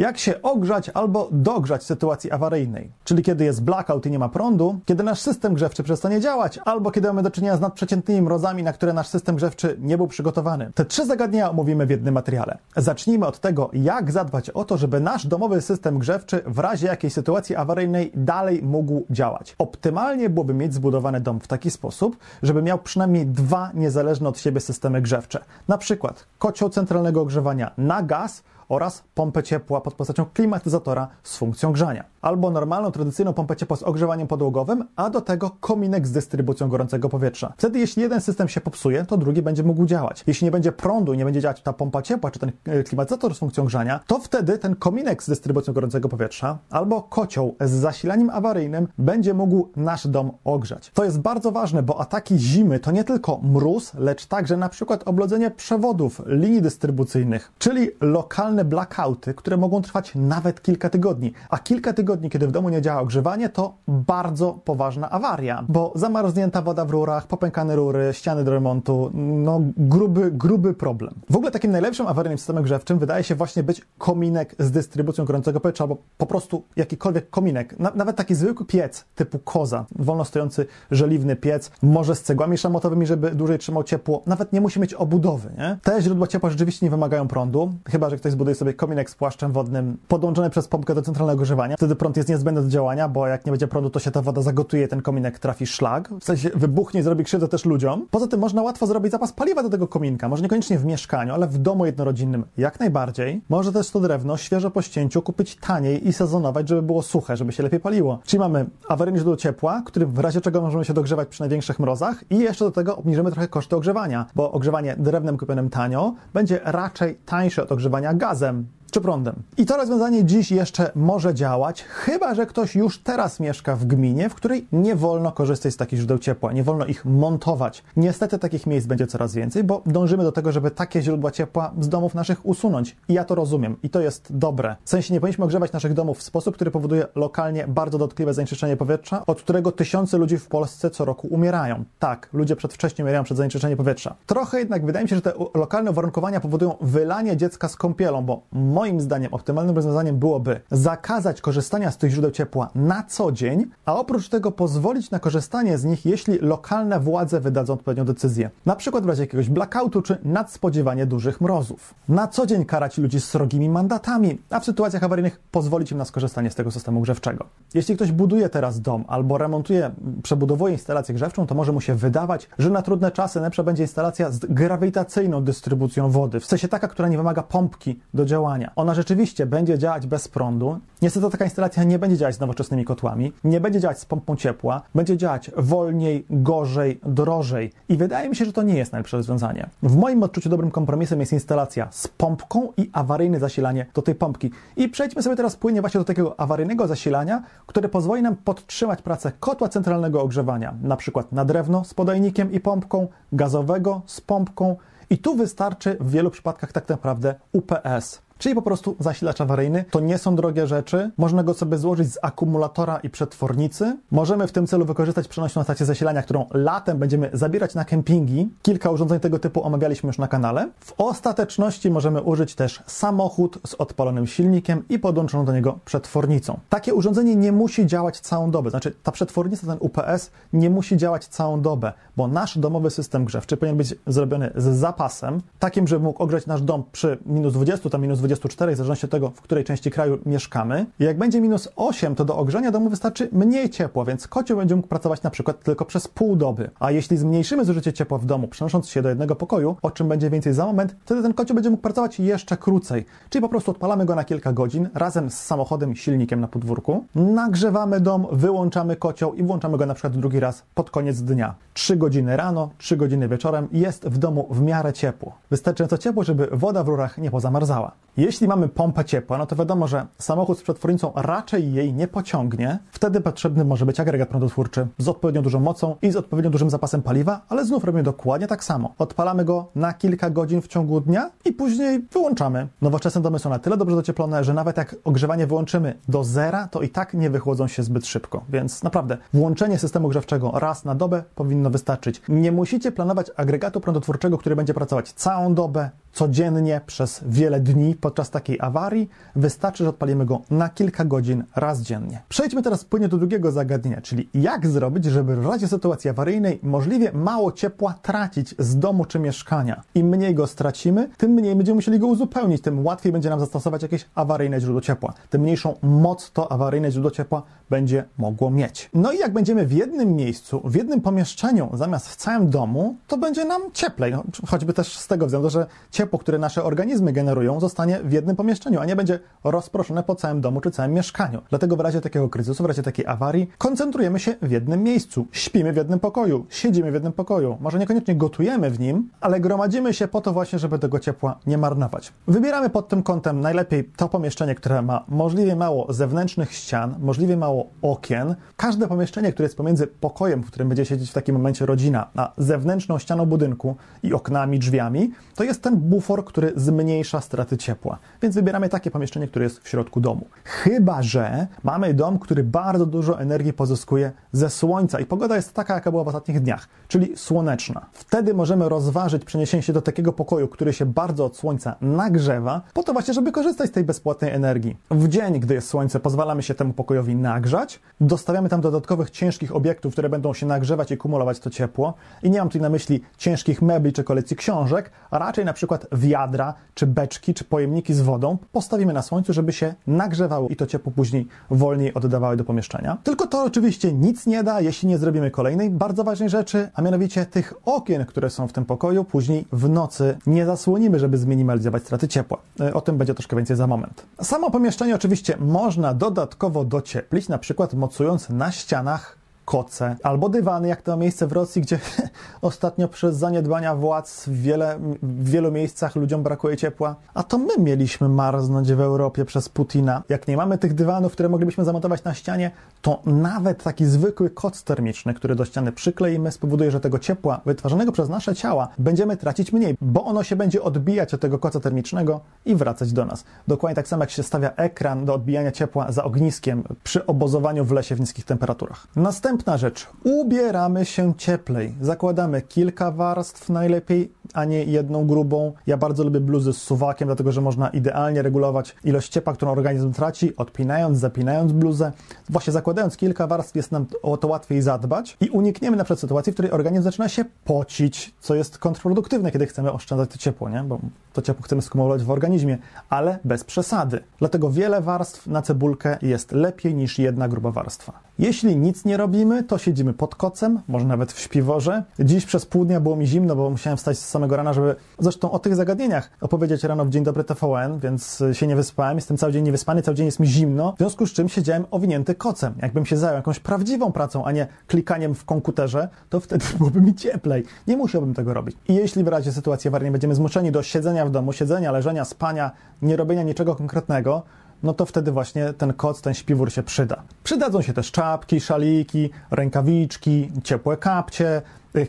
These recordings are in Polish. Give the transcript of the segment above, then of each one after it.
Jak się ogrzać albo dogrzać w sytuacji awaryjnej, czyli kiedy jest blackout i nie ma prądu, kiedy nasz system grzewczy przestanie działać, albo kiedy mamy do czynienia z nadprzeciętnymi mrozami, na które nasz system grzewczy nie był przygotowany. Te trzy zagadnienia omówimy w jednym materiale. Zacznijmy od tego, jak zadbać o to, żeby nasz domowy system grzewczy w razie jakiejś sytuacji awaryjnej dalej mógł działać. Optymalnie byłoby mieć zbudowany dom w taki sposób, żeby miał przynajmniej dwa niezależne od siebie systemy grzewcze. Na przykład kocioł centralnego ogrzewania na gaz oraz pompę ciepła pod postacią klimatyzatora z funkcją grzania. Albo normalną, tradycyjną pompę ciepła z ogrzewaniem podłogowym, a do tego kominek z dystrybucją gorącego powietrza. Wtedy, jeśli jeden system się popsuje, to drugi będzie mógł działać. Jeśli nie będzie prądu i nie będzie działać ta pompa ciepła, czy ten e, klimatyzator z funkcją grzania, to wtedy ten kominek z dystrybucją gorącego powietrza albo kocioł z zasilaniem awaryjnym będzie mógł nasz dom ogrzać. To jest bardzo ważne, bo ataki zimy to nie tylko mróz, lecz także na przykład oblodzenie przewodów, linii dystrybucyjnych, czyli lokalne blackouty, które mogą trwać nawet kilka tygodni. A kilka tygodni, kiedy w domu nie działa ogrzewanie, to bardzo poważna awaria, bo zamarznięta woda w rurach, popękane rury, ściany do remontu, no gruby, gruby problem. W ogóle takim najlepszym awaryjnym systemem grzewczym wydaje się właśnie być kominek z dystrybucją gorącego powietrza, albo po prostu jakikolwiek kominek, Na, nawet taki zwykły piec typu koza, wolno stojący żeliwny piec, może z cegłami szamotowymi, żeby dłużej trzymał ciepło, nawet nie musi mieć obudowy, nie? Te źródła ciepła rzeczywiście nie wymagają prądu, chyba że ktoś zbuduje sobie kominek z płaszczem wodnym podłączony przez pompkę do centralnego ogrzewania. Wtedy prąd jest niezbędny do działania, bo jak nie będzie prądu, to się ta woda zagotuje, ten kominek trafi szlag, w sensie wybuchnie i zrobi krzywdę też ludziom. Poza tym można łatwo zrobić zapas paliwa do tego kominka, może niekoniecznie w mieszkaniu, ale w domu jednorodzinnym jak najbardziej. Może też to drewno świeżo po ścięciu kupić taniej i sezonować, żeby było suche, żeby się lepiej paliło. Czyli mamy awaryjne źródło ciepła, którym w razie czego możemy się dogrzewać przy największych mrozach i jeszcze do tego obniżymy trochę koszty ogrzewania, bo ogrzewanie drewnem kupionym tanio będzie raczej tańsze od ogrzewania gazem czy prądem. I to rozwiązanie dziś jeszcze może działać, chyba że ktoś już teraz mieszka w gminie, w której nie wolno korzystać z takich źródeł ciepła, nie wolno ich montować. Niestety takich miejsc będzie coraz więcej, bo dążymy do tego, żeby takie źródła ciepła z domów naszych usunąć. I ja to rozumiem i to jest dobre. W sensie nie powinniśmy ogrzewać naszych domów w sposób, który powoduje lokalnie bardzo dotkliwe zanieczyszczenie powietrza, od którego tysiące ludzi w Polsce co roku umierają. Tak, ludzie przedwcześnie umierają przed zanieczyszczeniem powietrza. Trochę jednak wydaje mi się, że te lokalne uwarunkowania powodują wylanie dziecka z kąpielą, bo moim zdaniem optymalnym rozwiązaniem byłoby zakazać korzystania z tych źródeł ciepła na co dzień, a oprócz tego pozwolić na korzystanie z nich, jeśli lokalne władze wydadzą odpowiednią decyzję. Na przykład w razie jakiegoś blackoutu czy nadspodziewanie dużych mrozów. Na co dzień karać ludzi srogimi mandatami, a w sytuacjach awaryjnych pozwolić im na skorzystanie z tego systemu grzewczego. Jeśli ktoś buduje teraz dom albo remontuje, przebudowuje instalację grzewczą, to może mu się wydawać, że na trudne czasy lepsza będzie instalacja z grawitacyjną dystrybucją wody, w sensie taka, która nie wymaga pompki do działania. Ona rzeczywiście będzie działać bez prądu. Niestety taka instalacja nie będzie działać z nowoczesnymi kotłami, nie będzie działać z pompą ciepła, będzie działać wolniej, gorzej, drożej. I wydaje mi się, że to nie jest najlepsze rozwiązanie. W moim odczuciu dobrym kompromisem jest instalacja z pompką i awaryjne zasilanie do tej pompki. I przejdźmy sobie teraz płynnie właśnie do takiego awaryjnego zasilania, które pozwoli nam podtrzymać pracę kotła centralnego ogrzewania, na przykład na drewno z podajnikiem i pompką, gazowego z pompką. I tu wystarczy w wielu przypadkach tak naprawdę UPS czyli po prostu zasilacz awaryjny. To nie są drogie rzeczy. Można go sobie złożyć z akumulatora i przetwornicy. Możemy w tym celu wykorzystać przenośną stację zasilania, którą latem będziemy zabierać na kempingi. Kilka urządzeń tego typu omawialiśmy już na kanale. W ostateczności możemy użyć też samochód z odpalonym silnikiem i podłączoną do niego przetwornicą. Takie urządzenie nie musi działać całą dobę. Znaczy, ta przetwornica, ten UPS nie musi działać całą dobę, bo nasz domowy system grzewczy powinien być zrobiony z zapasem, takim, żeby mógł ogrzać nasz dom przy minus 20, tam minus 20 24, w zależności od tego, w której części kraju mieszkamy. Jak będzie minus 8, to do ogrzania domu wystarczy mniej ciepła, więc kocioł będzie mógł pracować na przykład tylko przez pół doby. A jeśli zmniejszymy zużycie ciepła w domu, przenosząc się do jednego pokoju, o czym będzie więcej za moment, wtedy ten kocioł będzie mógł pracować jeszcze krócej. Czyli po prostu odpalamy go na kilka godzin razem z samochodem, silnikiem na podwórku, nagrzewamy dom, wyłączamy kocioł i włączamy go na przykład drugi raz pod koniec dnia. 3 godziny rano, 3 godziny wieczorem jest w domu w miarę ciepło. Wystarczająco ciepło, żeby woda w rurach nie pozamarzała. Jeśli mamy pompę ciepła, no to wiadomo, że samochód z przetwornicą raczej jej nie pociągnie. Wtedy potrzebny może być agregat prądotwórczy z odpowiednio dużą mocą i z odpowiednio dużym zapasem paliwa, ale znów robimy dokładnie tak samo. Odpalamy go na kilka godzin w ciągu dnia i później wyłączamy. Nowoczesne domy są na tyle dobrze docieplone, że nawet jak ogrzewanie wyłączymy do zera, to i tak nie wychłodzą się zbyt szybko. Więc naprawdę, włączenie systemu grzewczego raz na dobę powinno wystarczyć. Nie musicie planować agregatu prądotwórczego, który będzie pracować całą dobę codziennie przez wiele dni podczas takiej awarii, wystarczy, że odpalimy go na kilka godzin raz dziennie. Przejdźmy teraz płynnie do drugiego zagadnienia, czyli jak zrobić, żeby w razie sytuacji awaryjnej możliwie mało ciepła tracić z domu czy mieszkania. Im mniej go stracimy, tym mniej będziemy musieli go uzupełnić, tym łatwiej będzie nam zastosować jakieś awaryjne źródło ciepła. Tym mniejszą moc to awaryjne źródło ciepła będzie mogło mieć. No i jak będziemy w jednym miejscu, w jednym pomieszczeniu, zamiast w całym domu, to będzie nam cieplej. No, choćby też z tego względu, że ciepło, które nasze organizmy generują, zostanie w jednym pomieszczeniu, a nie będzie rozproszone po całym domu czy całym mieszkaniu. Dlatego w razie takiego kryzysu, w razie takiej awarii, koncentrujemy się w jednym miejscu. Śpimy w jednym pokoju, siedzimy w jednym pokoju. Może niekoniecznie gotujemy w nim, ale gromadzimy się po to właśnie, żeby tego ciepła nie marnować. Wybieramy pod tym kątem najlepiej to pomieszczenie, które ma możliwie mało zewnętrznych ścian, możliwie mało okien. Każde pomieszczenie, które jest pomiędzy pokojem, w którym będzie siedzieć w takim momencie rodzina, a zewnętrzną ścianą budynku i oknami, drzwiami, to jest ten bufor, który zmniejsza straty ciepła. Więc wybieramy takie pomieszczenie, które jest w środku domu. Chyba, że mamy dom, który bardzo dużo energii pozyskuje ze słońca i pogoda jest taka, jaka była w ostatnich dniach, czyli słoneczna. Wtedy możemy rozważyć przeniesienie się do takiego pokoju, który się bardzo od słońca nagrzewa, po to właśnie, żeby korzystać z tej bezpłatnej energii. W dzień, gdy jest słońce, pozwalamy się temu pokojowi nagrzać, dostawiamy tam dodatkowych ciężkich obiektów, które będą się nagrzewać i kumulować to ciepło. I nie mam tutaj na myśli ciężkich mebli czy kolekcji książek, a raczej na przykład wiadra, czy beczki, czy pojemniki z wodą postawimy na słońcu, żeby się nagrzewało i to ciepło później wolniej oddawały do pomieszczenia. Tylko to oczywiście nic nie da, jeśli nie zrobimy kolejnej bardzo ważnej rzeczy, a mianowicie tych okien, które są w tym pokoju, później w nocy nie zasłonimy, żeby zminimalizować straty ciepła. E, o tym będzie troszkę więcej za moment. Samo pomieszczenie oczywiście można dodatkowo docieplić, na przykład mocując na ścianach koce albo dywany, jak to ma miejsce w Rosji, gdzie ostatnio przez zaniedbania władz w, wiele, w wielu miejscach ludziom brakuje ciepła. A to my mieliśmy marznąć w Europie przez Putina. Jak nie mamy tych dywanów, które moglibyśmy zamontować na ścianie, to nawet taki zwykły koc termiczny, który do ściany przykleimy, spowoduje, że tego ciepła wytwarzanego przez nasze ciała będziemy tracić mniej, bo ono się będzie odbijać od tego koca termicznego i wracać do nas. Dokładnie tak samo jak się stawia ekran do odbijania ciepła za ogniskiem przy obozowaniu w lesie w niskich temperaturach. Następnie Następna rzecz. Ubieramy się cieplej. Zakładamy kilka warstw najlepiej, a nie jedną grubą. Ja bardzo lubię bluzy z suwakiem, dlatego że można idealnie regulować ilość ciepła, którą organizm traci, odpinając, zapinając bluzę. Właśnie zakładając kilka warstw jest nam o to łatwiej zadbać i unikniemy na przykład sytuacji, w której organizm zaczyna się pocić, co jest kontrproduktywne, kiedy chcemy oszczędzać to ciepło, nie? bo to ciepło chcemy skumulować w organizmie, ale bez przesady. Dlatego wiele warstw na cebulkę jest lepiej niż jedna gruba warstwa. Jeśli nic nie robimy, to siedzimy pod kocem, może nawet w śpiworze. Dziś przez pół dnia było mi zimno, bo musiałem wstać z samego rana, żeby zresztą o tych zagadnieniach opowiedzieć rano w Dzień Dobry TVN, więc się nie wyspałem. Jestem cały dzień niewyspany, cały dzień jest mi zimno, w związku z czym siedziałem owinięty kocem. Jakbym się zajął jakąś prawdziwą pracą, a nie klikaniem w komputerze, to wtedy byłoby mi cieplej. Nie musiałbym tego robić. I jeśli w razie sytuacji awaryjnej będziemy zmuszeni do siedzenia w domu, siedzenia, leżenia, spania, nie robienia niczego konkretnego, no to wtedy właśnie ten koc, ten śpiwór się przyda. Przydadzą się też czapki, szaliki, rękawiczki, ciepłe kapcie,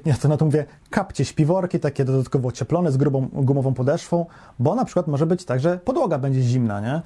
ja to na to mówię, kapcie śpiworki, takie dodatkowo ocieplone z grubą gumową podeszwą, bo na przykład może być tak, że podłoga będzie zimna, nie?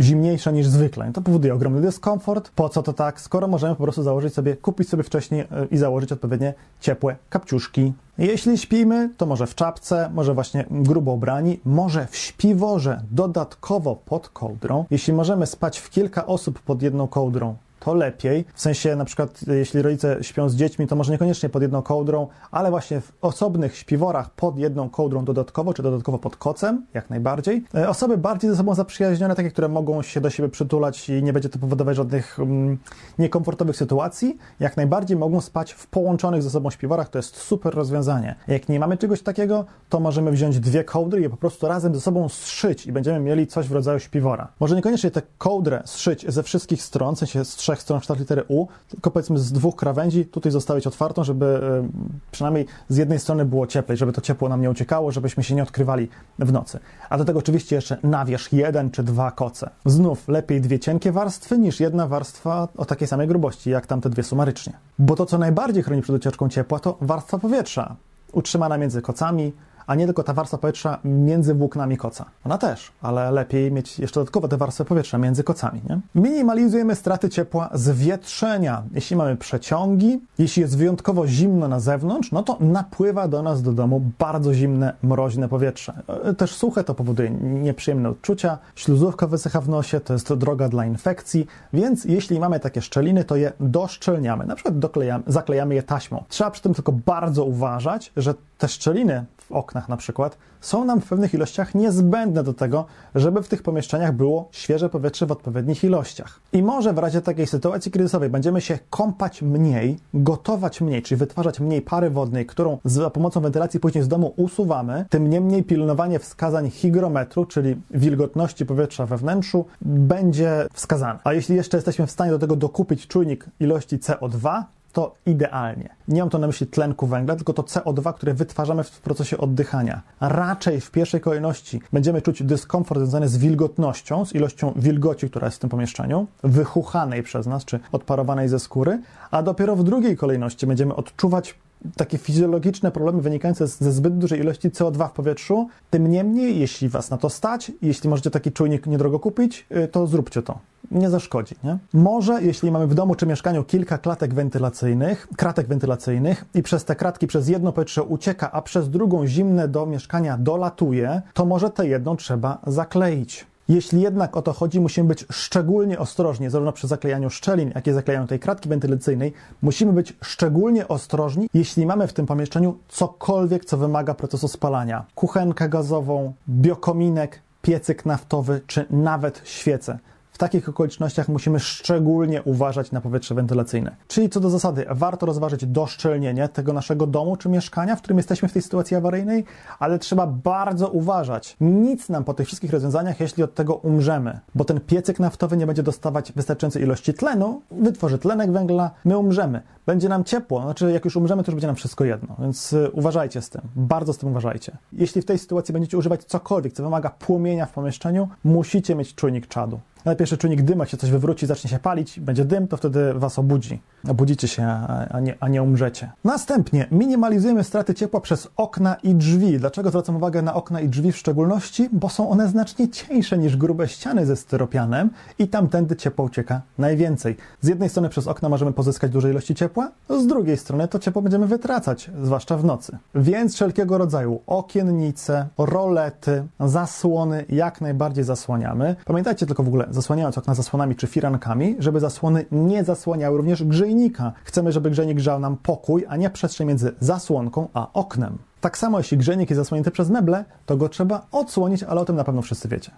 Zimniejsza niż zwykle. To powoduje ogromny dyskomfort. Po co to tak? Skoro możemy po prostu założyć sobie, kupić sobie wcześniej e, i założyć odpowiednie ciepłe kapciuszki. Jeśli śpimy, to może w czapce, może właśnie grubo ubrani, może w śpiworze dodatkowo pod kołdrą. Jeśli możemy spać w kilka osób pod jedną kołdrą, to lepiej. W sensie na przykład jeśli rodzice śpią z dziećmi, to może niekoniecznie pod jedną kołdrą, ale właśnie w osobnych śpiworach pod jedną kołdrą dodatkowo, czy dodatkowo pod kocem, jak najbardziej. E, osoby bardziej ze sobą zaprzyjaźnione, takie, które mogą się do siebie przytulać i nie będzie to powodować żadnych um, niekomfortowych sytuacji, jak najbardziej mogą spać w połączonych ze sobą śpiworach. To jest super rozwiązanie. Jak nie mamy czegoś takiego, to możemy wziąć dwie kołdry i je po prostu razem ze sobą zszyć i będziemy mieli coś w rodzaju śpiwora. Może niekoniecznie tę kołdrę zszyć ze wszystkich stron, w sensie z trzech stron kształt litery U, tylko powiedzmy z dwóch krawędzi tutaj zostawić otwartą, żeby e, przynajmniej z jednej strony było cieplej, żeby to ciepło nam nie uciekało, żebyśmy się nie odkrywali w nocy. A do tego oczywiście jeszcze nawierz jeden czy dwa koce. Znów lepiej dwie cienkie warstwy niż jedna warstwa o takiej samej grubości, jak tamte dwie sumarycznie. Bo to, co najbardziej chroni przed ucieczką ciepła, to warstwa powietrza, utrzymana między kocami, a nie tylko ta warstwa powietrza między włóknami koca. Ona też, ale lepiej mieć jeszcze dodatkowo te warstwy powietrza między kocami. Nie? Minimalizujemy straty ciepła z wietrzenia. Jeśli mamy przeciągi, jeśli jest wyjątkowo zimno na zewnątrz, no to napływa do nas do domu bardzo zimne, mroźne powietrze. E, też suche to powoduje nieprzyjemne odczucia, śluzówka wysycha w nosie, to jest droga dla infekcji, więc jeśli mamy takie szczeliny, to je doszczelniamy. Na przykład doklejamy, zaklejamy je taśmą. Trzeba przy tym tylko bardzo uważać, że te szczeliny w oknach na przykład są nam w pewnych ilościach niezbędne do tego, żeby w tych pomieszczeniach było świeże powietrze w odpowiednich ilościach. I może w razie takiej sytuacji kryzysowej będziemy się kąpać mniej, gotować mniej, czyli wytwarzać mniej pary wodnej, którą za pomocą wentylacji później z domu usuwamy, tym niemniej pilnowanie wskazań hygrometru, czyli wilgotności powietrza we wnętrzu, będzie wskazane. A jeśli jeszcze jesteśmy w stanie do tego dokupić czujnik ilości CO2, to idealnie. Nie mam to na myśli tlenku węgla, tylko to CO2, które wytwarzamy w procesie oddychania. Raczej w pierwszej kolejności będziemy czuć dyskomfort związany z wilgotnością, z ilością wilgoci, która jest w tym pomieszczeniu, wychuchanej przez nas, czy odparowanej ze skóry, a dopiero w drugiej kolejności będziemy odczuwać takie fizjologiczne problemy wynikające ze zbyt dużej ilości CO2 w powietrzu. Tym niemniej, jeśli Was na to stać, jeśli możecie taki czujnik niedrogo kupić, y, to zróbcie to. Nie zaszkodzi, nie? Może, jeśli mamy w domu czy mieszkaniu kilka klatek wentylacyjnych, kratek wentylacyjnych i przez te kratki przez jedno powietrze ucieka, a przez drugą zimne do mieszkania dolatuje, to może tę jedną trzeba zakleić. Jeśli jednak o to chodzi, musimy być szczególnie ostrożni, zarówno przy zaklejaniu szczelin, jak i zaklejaniu tej kratki wentylacyjnej. Musimy być szczególnie ostrożni, jeśli mamy w tym pomieszczeniu cokolwiek, co wymaga procesu spalania. Kuchenkę gazową, biokominek, piecyk naftowy, czy nawet świece. W takich okolicznościach musimy szczególnie uważać na powietrze wentylacyjne. Czyli co do zasady, warto rozważyć doszczelnienie tego naszego domu czy mieszkania, w którym jesteśmy w tej sytuacji awaryjnej, ale trzeba bardzo uważać. Nic nam po tych wszystkich rozwiązaniach, jeśli od tego umrzemy, bo ten piecyk naftowy nie będzie dostawać wystarczającej ilości tlenu, wytworzy tlenek węgla, my umrzemy. Będzie nam ciepło, znaczy jak już umrzemy, to już będzie nam wszystko jedno, więc y, uważajcie z tym, bardzo z tym uważajcie. Jeśli w tej sytuacji będziecie używać cokolwiek, co wymaga płomienia w pomieszczeniu, musicie mieć czujnik czadu. Najpierw jeszcze czujnik dymu, jak się coś wywróci, zacznie się palić, będzie dym, to wtedy was obudzi. Obudzicie się, a nie, a nie umrzecie. Następnie minimalizujemy straty ciepła przez okna i drzwi. Dlaczego zwracam uwagę na okna i drzwi w szczególności? Bo są one znacznie cieńsze niż grube ściany ze styropianem i tamtędy ciepło ucieka najwięcej. Z jednej strony przez okna możemy pozyskać duże ilości ciepła, z drugiej strony to ciepło będziemy wytracać, zwłaszcza w nocy. Więc wszelkiego rodzaju okiennice, rolety, zasłony jak najbardziej zasłaniamy. Pamiętajcie tylko w ogóle, zasłaniając okna zasłonami czy firankami, żeby zasłony nie zasłaniały również grzejnika. Chcemy, żeby grzejnik grzał nam pokój, a nie przestrzeń między zasłonką a oknem. Tak samo jeśli grzejnik jest zasłonięty przez meble, to go trzeba odsłonić, ale o tym na pewno wszyscy wiecie.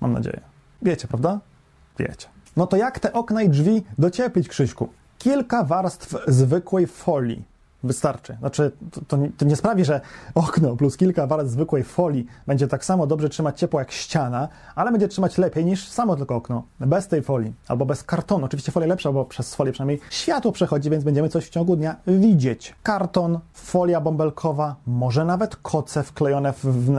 Mam nadzieję. Wiecie, prawda? Wiecie. No to jak te okna i drzwi docieplić, Krzyśku? Kilka warstw zwykłej folii wystarczy. Znaczy, to, to, to, nie sprawi, że okno plus kilka warstw zwykłej folii będzie tak samo dobrze trzymać ciepło jak ściana, ale będzie trzymać lepiej niż samo tylko okno. Bez tej folii albo bez kartonu. Oczywiście folia lepsza, bo przez folię przynajmniej światło przechodzi, więc będziemy coś w ciągu dnia widzieć. Karton, folia bąbelkowa, może nawet koce wklejone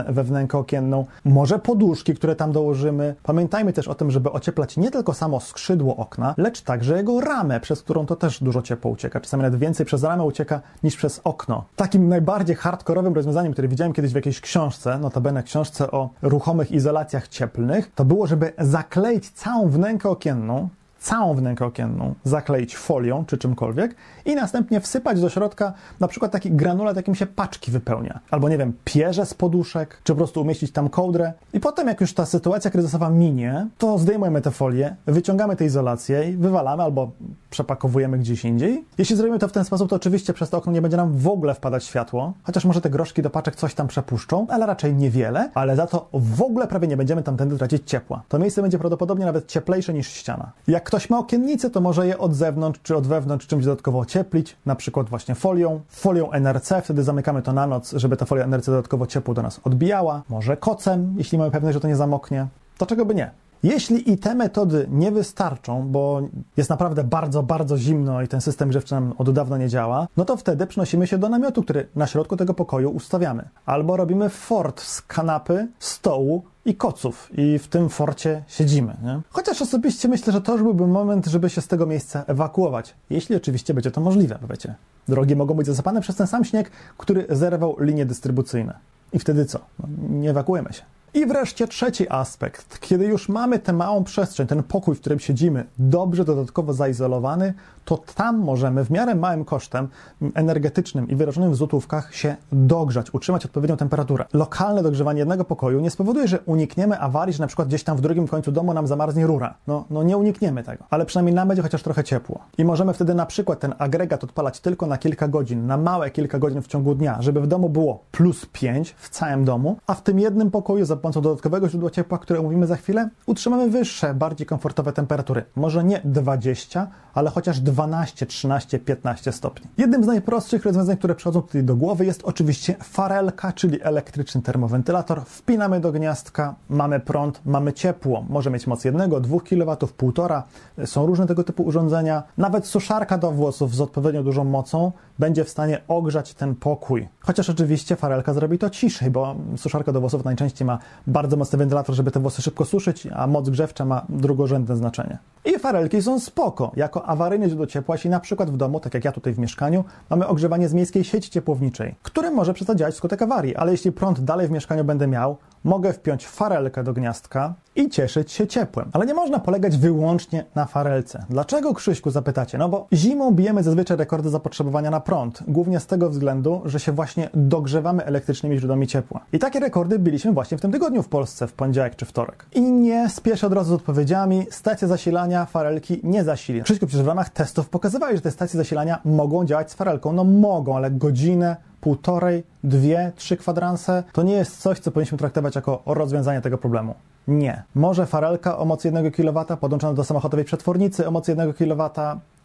we wnękę okienną, może poduszki, które tam dołożymy. Pamiętajmy też o tym, żeby ocieplać nie tylko samo skrzydło okna, lecz także jego ramę, przez którą to też dużo ciepło ucieka. Czasami nawet więcej przez ramę ucieka niż przez okno. Takim najbardziej hardkorowym rozwiązaniem, które widziałem kiedyś w jakiejś książce, notabene książce o ruchomych izolacjach cieplnych, to było, żeby zakleić całą wnękę okienną całą wnękę okienną zakleić folią czy czymkolwiek i następnie wsypać do środka na przykład taki granulat, jakim się paczki wypełnia. Albo nie wiem, pierze z poduszek, czy po prostu umieścić tam kołdrę. I potem jak już ta sytuacja kryzysowa minie, to zdejmujemy tę folię, wyciągamy tę izolację i wywalamy albo przepakowujemy gdzieś indziej. Jeśli zrobimy to w ten sposób, to oczywiście przez to okno nie będzie nam w ogóle wpadać światło, chociaż może te groszki do paczek coś tam przepuszczą, ale raczej niewiele, ale za to w ogóle prawie nie będziemy tamtędy tracić ciepła. To miejsce będzie prawdopodobnie nawet cieplejsze niż ściana. Jak ktoś ma okiennice, to może je od zewnątrz czy od wewnątrz czymś dodatkowo ocieplić, na przykład właśnie folią, folią NRC, wtedy zamykamy to na noc, żeby ta folia NRC dodatkowo ciepło do nas odbijała, może kocem, jeśli mamy pewność, że to nie zamoknie. To czego by nie? Jeśli i te metody nie wystarczą, bo jest naprawdę bardzo, bardzo zimno i ten system grzewczy nam od dawna nie działa, no to wtedy przenosimy się do namiotu, który na środku tego pokoju ustawiamy. Albo robimy fort z kanapy, stołu i koców i w tym forcie siedzimy. Nie? Chociaż osobiście myślę, że to już byłby moment, żeby się z tego miejsca ewakuować, jeśli oczywiście będzie to możliwe, wiecie. Drogi mogą być zasypane przez ten sam śnieg, który zerwał linie dystrybucyjne. I wtedy co? No, nie ewakuujemy się. I wreszcie trzeci aspekt. Kiedy już mamy tę małą przestrzeń, ten pokój, w którym siedzimy, dobrze dodatkowo zaizolowany, to tam możemy w miarę małym kosztem energetycznym i wyrażonym w złotówkach się dogrzać, utrzymać odpowiednią temperaturę. Lokalne dogrzewanie jednego pokoju nie spowoduje, że unikniemy awarii, że na przykład gdzieś tam w drugim końcu domu nam zamarznie rura. No, no nie unikniemy tego, ale przynajmniej nam będzie chociaż trochę ciepło. I możemy wtedy na przykład ten agregat odpalać tylko na kilka godzin, na małe kilka godzin w ciągu dnia, żeby w domu było plus 5 w całym domu, a w tym jednym pokoju za pomocą dodatkowego źródła ciepła, które omówimy za chwilę, utrzymamy wyższe, bardziej komfortowe temperatury. Może nie 20, ale chociaż 12, 13, 15 stopni. Jednym z najprostszych rozwiązań, które przychodzą tutaj do głowy jest oczywiście farelka, czyli elektryczny termowentylator. Wpinamy do gniazdka, mamy prąd, mamy ciepło. Może mieć moc 1, 2 kW, 1,5. Są różne tego typu urządzenia. Nawet suszarka do włosów z odpowiednio dużą mocą będzie w stanie ogrzać ten pokój. Chociaż oczywiście farelka zrobi to ciszej, bo suszarka do włosów najczęściej ma bardzo mocny wentylator, żeby te włosy szybko suszyć, a moc grzewcza ma drugorzędne znaczenie. I farelki są spoko, jako awaryjne źródło ciepła, jeśli na przykład w domu, tak jak ja tutaj w mieszkaniu, mamy ogrzewanie z miejskiej sieci ciepłowniczej, które może przestać działać wskutek awarii, ale jeśli prąd dalej w mieszkaniu będę miał, mogę wpiąć farelkę do gniazdka i cieszyć się ciepłem. Ale nie można polegać wyłącznie na farelce. Dlaczego, Krzyśku, zapytacie? No bo zimą bijemy zazwyczaj rekordy zapotrzebowania na prąd, głównie z tego względu, że się właśnie dogrzewamy elektrycznymi źródłami ciepła. I takie rekordy biliśmy właśnie w tym tygodniu w Polsce, w poniedziałek czy wtorek. I nie spieszę od razu z odpowiedziami, stacja zasilania farelki nie zasili. Krzyśku, przecież w ramach testów pokazywali, że te stacje zasilania mogą działać z farelką. No mogą, ale godzinę, półtorej, dwie, trzy kwadranse to nie jest coś, co powinniśmy traktować jako rozwiązanie tego problemu. Nie. Może farelka o mocy 1 kW podłączona do samochodowej przetwornicy o mocy 1 kW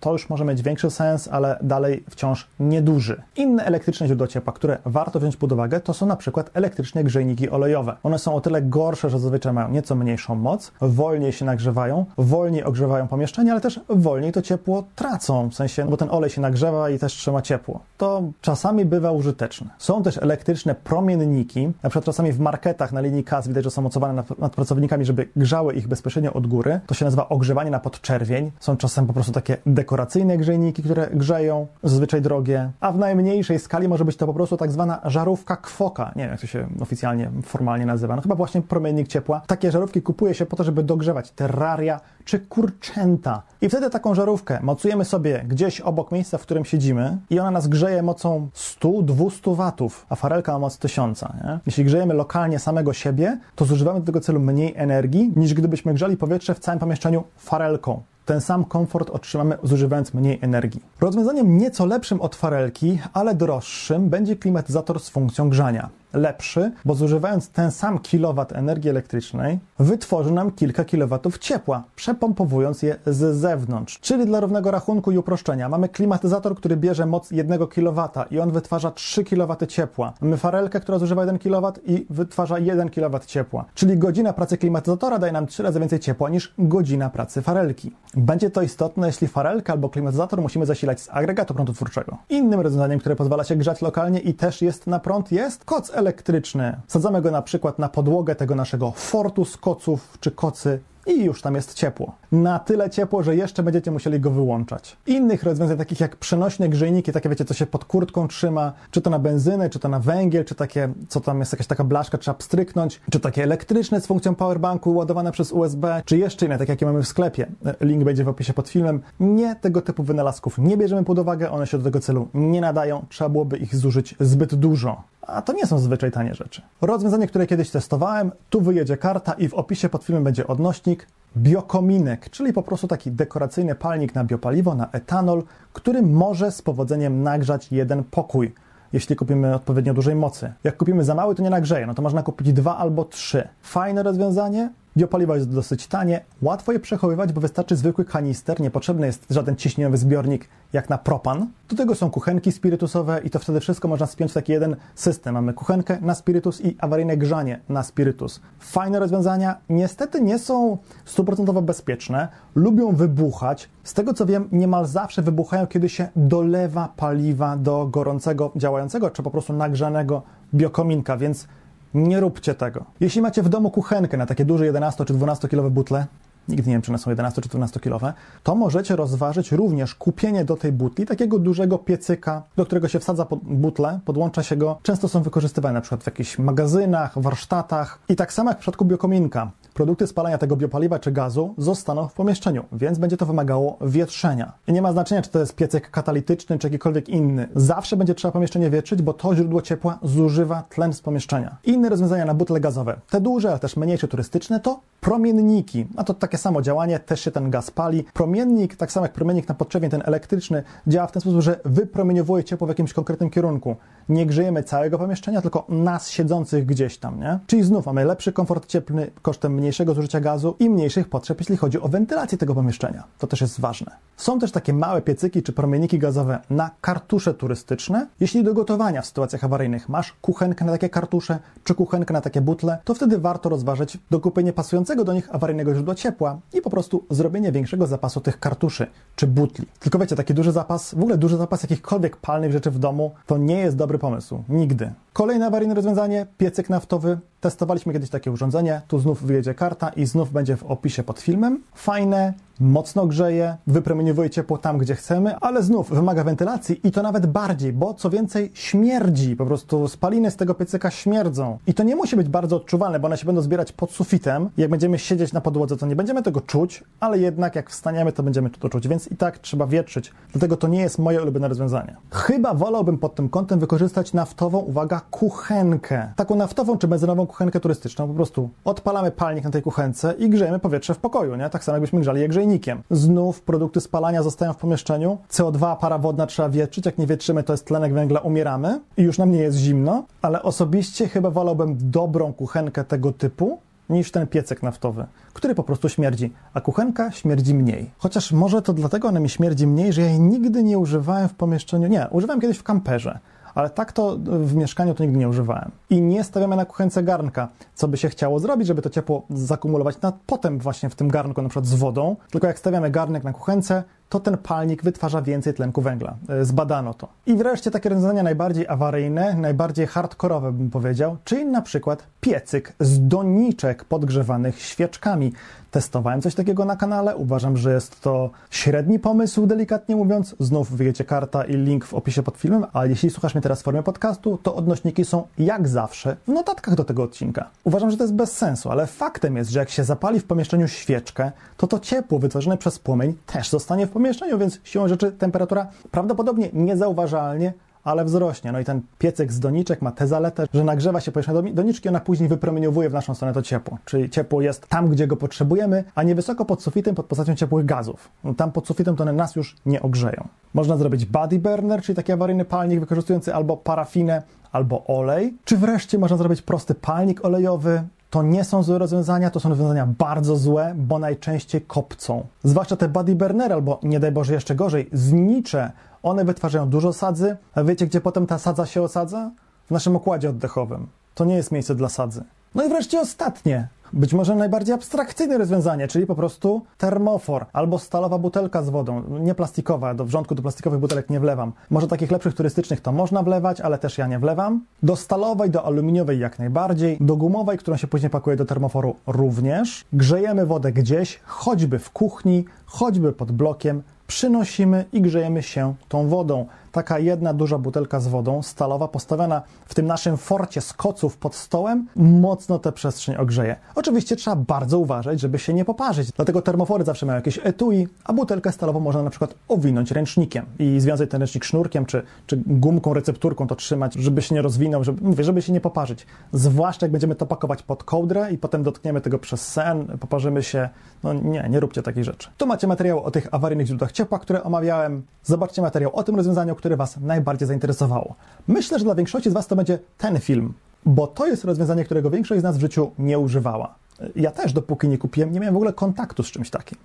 to już może mieć większy sens, ale dalej wciąż nieduży. Inne elektryczne źródła ciepła, które warto wziąć pod uwagę, to są na przykład elektryczne grzejniki olejowe. One są o tyle gorsze, że zazwyczaj mają nieco mniejszą moc, wolniej się nagrzewają, wolniej ogrzewają pomieszczenie, ale też wolniej to ciepło tracą, w sensie, bo ten olej się nagrzewa i też trzyma ciepło. To czasami bywa użyteczne. Są też elektryczne promienniki, na przykład czasami w marketach na linii KAS widać, że są mocowane nad, pracownikami, żeby grzały ich bezpośrednio od góry. To się nazywa ogrzewanie na podczerwień. Są czasem po prostu takie dekoracyjne grzejniki, które grzeją, zazwyczaj drogie, a w najmniejszej skali może być to po prostu tak zwana żarówka kwoka. Nie wiem, jak to się oficjalnie, formalnie nazywa. No chyba właśnie promiennik ciepła. Takie żarówki kupuje się po to, żeby dogrzewać terraria czy kurczęta. I wtedy taką żarówkę mocujemy sobie gdzieś obok miejsca, w którym siedzimy i ona nas grzeje mocą 100-200 watów, a farelka ma moc 1000. Nie? Jeśli grzejemy lokalnie samego siebie, to zużywamy do tego celu mniej energii, niż gdybyśmy grzali powietrze w całym pomieszczeniu farelką ten sam komfort otrzymamy zużywając mniej energii. Rozwiązaniem nieco lepszym od farelki, ale droższym będzie klimatyzator z funkcją grzania lepszy, bo zużywając ten sam kilowat energii elektrycznej, wytworzy nam kilka kilowatów ciepła, przepompowując je z zewnątrz. Czyli dla równego rachunku i uproszczenia mamy klimatyzator, który bierze moc 1 kW i on wytwarza 3 kW ciepła. Mamy farelkę, która zużywa 1 kW i wytwarza 1 kW ciepła. Czyli godzina pracy klimatyzatora daje nam 3 razy więcej ciepła niż godzina pracy farelki. Będzie to istotne, jeśli farelkę albo klimatyzator musimy zasilać z agregatu prądotwórczego. Innym rozwiązaniem, które pozwala się grzać lokalnie i też jest na prąd jest koc elektryczny. Sadzamy go na przykład na podłogę tego naszego fortu z koców czy kocy i już tam jest ciepło. Na tyle ciepło, że jeszcze będziecie musieli go wyłączać. Innych rozwiązań, takich jak przenośne grzejniki, takie wiecie, co się pod kurtką trzyma, czy to na benzynę, czy to na węgiel, czy takie, co tam jest jakaś taka blaszka, trzeba pstryknąć, czy takie elektryczne z funkcją powerbanku ładowane przez USB, czy jeszcze inne, takie jakie mamy w sklepie. Link będzie w opisie pod filmem. Nie tego typu wynalazków nie bierzemy pod uwagę, one się do tego celu nie nadają, trzeba byłoby ich zużyć zbyt dużo. A to nie są zwyczaj tanie rzeczy. Rozwiązanie, które kiedyś testowałem, tu wyjedzie karta i w opisie pod filmem będzie odnośnik. Biokominek, czyli po prostu taki dekoracyjny palnik na biopaliwo, na etanol, który może z powodzeniem nagrzać jeden pokój jeśli kupimy odpowiednio dużej mocy. Jak kupimy za mały, to nie nagrzeje, no to można kupić dwa albo trzy. Fajne rozwiązanie, Biopaliwo jest dosyć tanie, łatwo je przechowywać, bo wystarczy zwykły kanister, niepotrzebny jest żaden ciśnieniowy zbiornik jak na propan. Do tego są kuchenki spirytusowe i to wtedy wszystko można spiąć w taki jeden system. Mamy kuchenkę na spirytus i awaryjne grzanie na spirytus. Fajne rozwiązania, niestety nie są stuprocentowo bezpieczne, lubią wybuchać. Z tego co wiem, niemal zawsze wybuchają, kiedy się dolewa paliwa do gorącego, działającego, czy po prostu nagrzanego biokominka, więc nie róbcie tego. Jeśli macie w domu kuchenkę na takie duże 11 czy 12 kilowe butle, nigdy nie wiem, czy one są 11 czy 12 kilowe, to możecie rozważyć również kupienie do tej butli takiego dużego piecyka, do którego się wsadza pod butlę, podłącza się go. Często są wykorzystywane na przykład w jakichś magazynach, warsztatach i tak samo jak w przypadku biokominka. Produkty spalania tego biopaliwa czy gazu zostaną w pomieszczeniu, więc będzie to wymagało wietrzenia. I nie ma znaczenia, czy to jest piecyk katalityczny, czy jakikolwiek inny. Zawsze będzie trzeba pomieszczenie wietrzyć, bo to źródło ciepła zużywa tlen z pomieszczenia. Inne rozwiązania na butle gazowe, te duże, ale też mniejsze turystyczne, to promienniki. A to takie samo działanie, też się ten gaz pali. Promiennik, tak samo jak promiennik na podgrzewie, ten elektryczny, działa w ten sposób, że wypromieniowuje ciepło w jakimś konkretnym kierunku. Nie grzejemy całego pomieszczenia, tylko nas siedzących gdzieś tam, nie? Czyli znów mamy lepszy komfort cieplny kosztem mniejszego zużycia gazu i mniejszych potrzeb, jeśli chodzi o wentylację tego pomieszczenia. To też jest ważne. Są też takie małe piecyki czy promienniki gazowe na kartusze turystyczne. Jeśli do gotowania w sytuacjach awaryjnych masz kuchenkę na takie kartusze czy kuchenkę na takie butle, to wtedy warto rozważyć dokupienie pasującego do nich awaryjnego źródła ciepła i po prostu zrobienie większego zapasu tych kartuszy czy butli. Tylko wiecie, taki duży zapas, w ogóle duży zapas jakichkolwiek palnych rzeczy w domu, to nie jest dobry pomysł. Nigdy. Kolejne awaryjne rozwiązanie, piecyk naftowy. Testowaliśmy kiedyś takie urządzenie, tu znów wyjedzie karta i znów będzie w opisie pod filmem. Fajne, mocno grzeje, wypromieniowuje ciepło tam, gdzie chcemy, ale znów wymaga wentylacji i to nawet bardziej, bo co więcej śmierdzi, po prostu spaliny z tego piecyka śmierdzą. I to nie musi być bardzo odczuwalne, bo one się będą zbierać pod sufitem. Jak będziemy siedzieć na podłodze, to nie będziemy tego czuć, ale jednak jak wstaniemy, to będziemy to czuć, więc i tak trzeba wietrzyć. Dlatego to nie jest moje ulubione rozwiązanie. Chyba wolałbym pod tym kątem wykorzystać naftową, uwaga, kuchenkę. Taką naftową czy benzynową kuchenkę turystyczną. Po prostu odpalamy palnik na tej kuchence i grzejemy powietrze w pokoju, nie? Tak samo jakbyśmy grzali je grzejnikiem. Znów produkty spalania zostają w pomieszczeniu. CO2, para wodna trzeba wietrzyć. Jak nie wietrzymy, to jest tlenek węgla, umieramy i już nam nie jest zimno. Ale osobiście chyba wolałbym dobrą kuchenkę tego typu, niż ten piecek naftowy, który po prostu śmierdzi, a kuchenka śmierdzi mniej. Chociaż może to dlatego ona mi śmierdzi mniej, że ja jej nigdy nie używałem w pomieszczeniu. Nie, używałem kiedyś w kamperze ale tak to w mieszkaniu to nigdy nie używałem. I nie stawiamy na kuchence garnka, co by się chciało zrobić, żeby to ciepło zakumulować na potem właśnie w tym garnku, na przykład z wodą. Tylko jak stawiamy garnek na kuchence, to ten palnik wytwarza więcej tlenku węgla. E, zbadano to. I wreszcie takie rozwiązania najbardziej awaryjne, najbardziej hardkorowe bym powiedział, czyli na przykład piecyk z doniczek podgrzewanych świeczkami. Testowałem coś takiego na kanale, uważam, że jest to średni pomysł, delikatnie mówiąc. Znów wyjecie karta i link w opisie pod filmem, a jeśli słuchasz mnie teraz w formie podcastu, to odnośniki są jak zawsze w notatkach do tego odcinka. Uważam, że to jest bez sensu, ale faktem jest, że jak się zapali w pomieszczeniu świeczkę, to to ciepło wytworzone przez płomień też zostanie w pomieszczeniu, więc siłą rzeczy temperatura prawdopodobnie niezauważalnie ale wzrośnie. No i ten piecek z doniczek ma tę zaletę, że nagrzewa się powierzchnia doniczki, ona później wypromieniowuje w naszą stronę to ciepło. Czyli ciepło jest tam, gdzie go potrzebujemy, a nie wysoko pod sufitem pod postacią ciepłych gazów. No, tam pod sufitem to one nas już nie ogrzeją. Można zrobić body burner, czyli taki awaryjny palnik wykorzystujący albo parafinę, albo olej, czy wreszcie można zrobić prosty palnik olejowy, to nie są złe rozwiązania, to są rozwiązania bardzo złe, bo najczęściej kopcą. Zwłaszcza te body burner, albo nie daj Boże jeszcze gorzej, znicze, one wytwarzają dużo sadzy, a wiecie gdzie potem ta sadza się osadza? W naszym okładzie oddechowym. To nie jest miejsce dla sadzy. No i wreszcie ostatnie, być może najbardziej abstrakcyjne rozwiązanie, czyli po prostu termofor albo stalowa butelka z wodą, nie plastikowa, do wrzątku do plastikowych butelek nie wlewam. Może takich lepszych turystycznych to można wlewać, ale też ja nie wlewam. Do stalowej, do aluminiowej jak najbardziej, do gumowej, którą się później pakuje do termoforu również. Grzejemy wodę gdzieś, choćby w kuchni, choćby pod blokiem, przynosimy i grzejemy się tą wodą taka jedna duża butelka z wodą stalowa postawiona w tym naszym forcie z koców pod stołem mocno tę przestrzeń ogrzeje. Oczywiście trzeba bardzo uważać, żeby się nie poparzyć. Dlatego termofory zawsze mają jakieś etui, a butelkę stalową można na przykład owinąć ręcznikiem i związać ten ręcznik sznurkiem czy, czy gumką, recepturką to trzymać, żeby się nie rozwinął, żeby, mówię, żeby się nie poparzyć. Zwłaszcza jak będziemy to pakować pod kołdrę i potem dotkniemy tego przez sen, poparzymy się. No nie, nie róbcie takich rzeczy. Tu macie materiał o tych awaryjnych źródłach ciepła, które omawiałem. Zobaczcie materiał o tym rozwiązaniu, które Was najbardziej zainteresowało. Myślę, że dla większości z Was to będzie ten film, bo to jest rozwiązanie, którego większość z nas w życiu nie używała. Ja też, dopóki nie kupiłem, nie miałem w ogóle kontaktu z czymś takim.